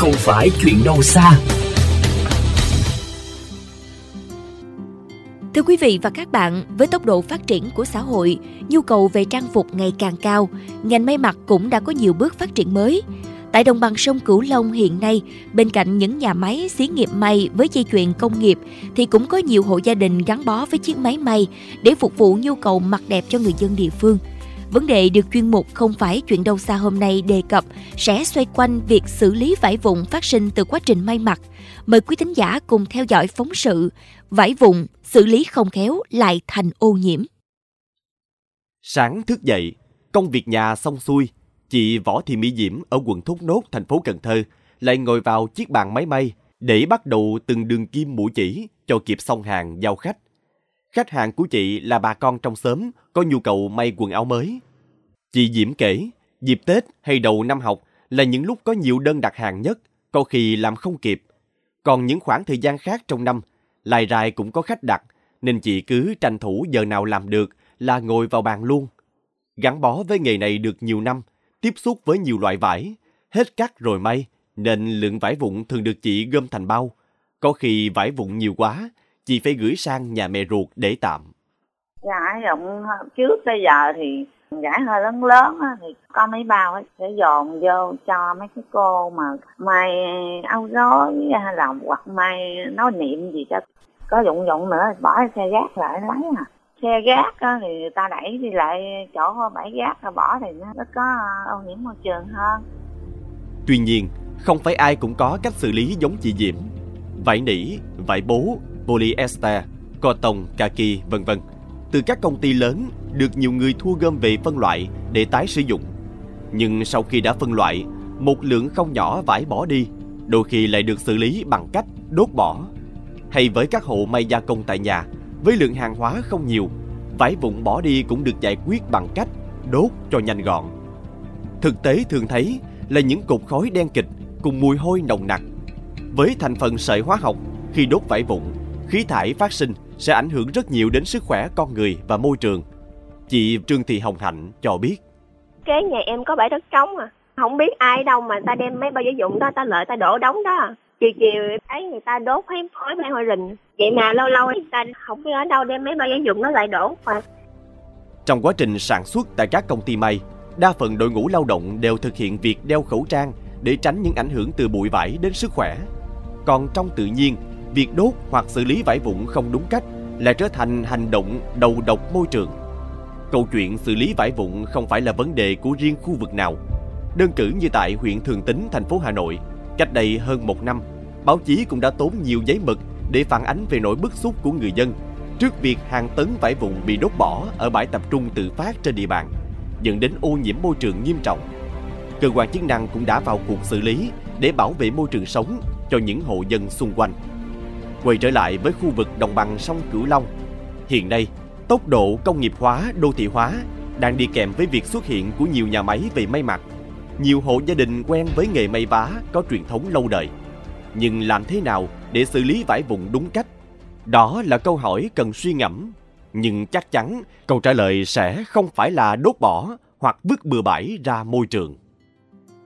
không phải chuyện đâu xa. Thưa quý vị và các bạn, với tốc độ phát triển của xã hội, nhu cầu về trang phục ngày càng cao, ngành may mặc cũng đã có nhiều bước phát triển mới. Tại đồng bằng sông Cửu Long hiện nay, bên cạnh những nhà máy xí nghiệp may với dây chuyền công nghiệp thì cũng có nhiều hộ gia đình gắn bó với chiếc máy may để phục vụ nhu cầu mặc đẹp cho người dân địa phương. Vấn đề được chuyên mục không phải chuyện đâu xa hôm nay đề cập sẽ xoay quanh việc xử lý vải vụn phát sinh từ quá trình may mặc. Mời quý thính giả cùng theo dõi phóng sự Vải vụn xử lý không khéo lại thành ô nhiễm. Sáng thức dậy, công việc nhà xong xuôi, chị Võ Thị Mỹ Diễm ở quận Thốt Nốt, thành phố Cần Thơ lại ngồi vào chiếc bàn máy may để bắt đầu từng đường kim mũi chỉ cho kịp xong hàng giao khách. Khách hàng của chị là bà con trong xóm có nhu cầu may quần áo mới. Chị Diễm kể, dịp Tết hay đầu năm học là những lúc có nhiều đơn đặt hàng nhất, có khi làm không kịp. Còn những khoảng thời gian khác trong năm, lại rài cũng có khách đặt, nên chị cứ tranh thủ giờ nào làm được là ngồi vào bàn luôn. Gắn bó với nghề này được nhiều năm, tiếp xúc với nhiều loại vải, hết cắt rồi may, nên lượng vải vụn thường được chị gom thành bao. Có khi vải vụn nhiều quá, chị phải gửi sang nhà mẹ ruột để tạm. Gãi rộng trước tới giờ thì gãi hơi lớn lớn á, thì có mấy bao ấy, sẽ dồn vô cho mấy cái cô mà may áo rối hay là hoặc may nói niệm gì cho có dụng dụng nữa bỏ xe gác lại lấy à xe gác á, thì người ta đẩy đi lại chỗ bãi gác rồi bỏ thì nó có ô nhiễm môi trường hơn Tuy nhiên, không phải ai cũng có cách xử lý giống chị Diễm. Vải nỉ, vải bố, polyester, cotton, kaki, vân vân từ các công ty lớn được nhiều người thu gom về phân loại để tái sử dụng. Nhưng sau khi đã phân loại, một lượng không nhỏ vải bỏ đi, đôi khi lại được xử lý bằng cách đốt bỏ. Hay với các hộ may gia công tại nhà, với lượng hàng hóa không nhiều, vải vụn bỏ đi cũng được giải quyết bằng cách đốt cho nhanh gọn. Thực tế thường thấy là những cục khói đen kịch cùng mùi hôi nồng nặc. Với thành phần sợi hóa học, khi đốt vải vụn, khí thải phát sinh sẽ ảnh hưởng rất nhiều đến sức khỏe con người và môi trường. Chị Trương Thị Hồng Hạnh cho biết. Kế nhà em có bãi đất trống à. Không biết ai đâu mà ta đem mấy bao giấy dụng đó ta lợi ta đổ đống đó. Chiều chiều thấy người ta đốt thấy khói mấy hồi rình. Vậy mà lâu lâu người ta không biết ở đâu đem mấy bao giấy dụng nó lại đổ mà. Trong quá trình sản xuất tại các công ty may, đa phần đội ngũ lao động đều thực hiện việc đeo khẩu trang để tránh những ảnh hưởng từ bụi vải đến sức khỏe. Còn trong tự nhiên, việc đốt hoặc xử lý vải vụn không đúng cách lại trở thành hành động đầu độc môi trường. Câu chuyện xử lý vải vụn không phải là vấn đề của riêng khu vực nào. Đơn cử như tại huyện Thường Tín, thành phố Hà Nội, cách đây hơn một năm, báo chí cũng đã tốn nhiều giấy mực để phản ánh về nỗi bức xúc của người dân trước việc hàng tấn vải vụn bị đốt bỏ ở bãi tập trung tự phát trên địa bàn, dẫn đến ô nhiễm môi trường nghiêm trọng. Cơ quan chức năng cũng đã vào cuộc xử lý để bảo vệ môi trường sống cho những hộ dân xung quanh. Quay trở lại với khu vực đồng bằng sông Cửu Long, hiện nay tốc độ công nghiệp hóa, đô thị hóa đang đi kèm với việc xuất hiện của nhiều nhà máy về may mặc. Nhiều hộ gia đình quen với nghề may vá có truyền thống lâu đời. Nhưng làm thế nào để xử lý vải vụn đúng cách? Đó là câu hỏi cần suy ngẫm. Nhưng chắc chắn câu trả lời sẽ không phải là đốt bỏ hoặc vứt bừa bãi ra môi trường.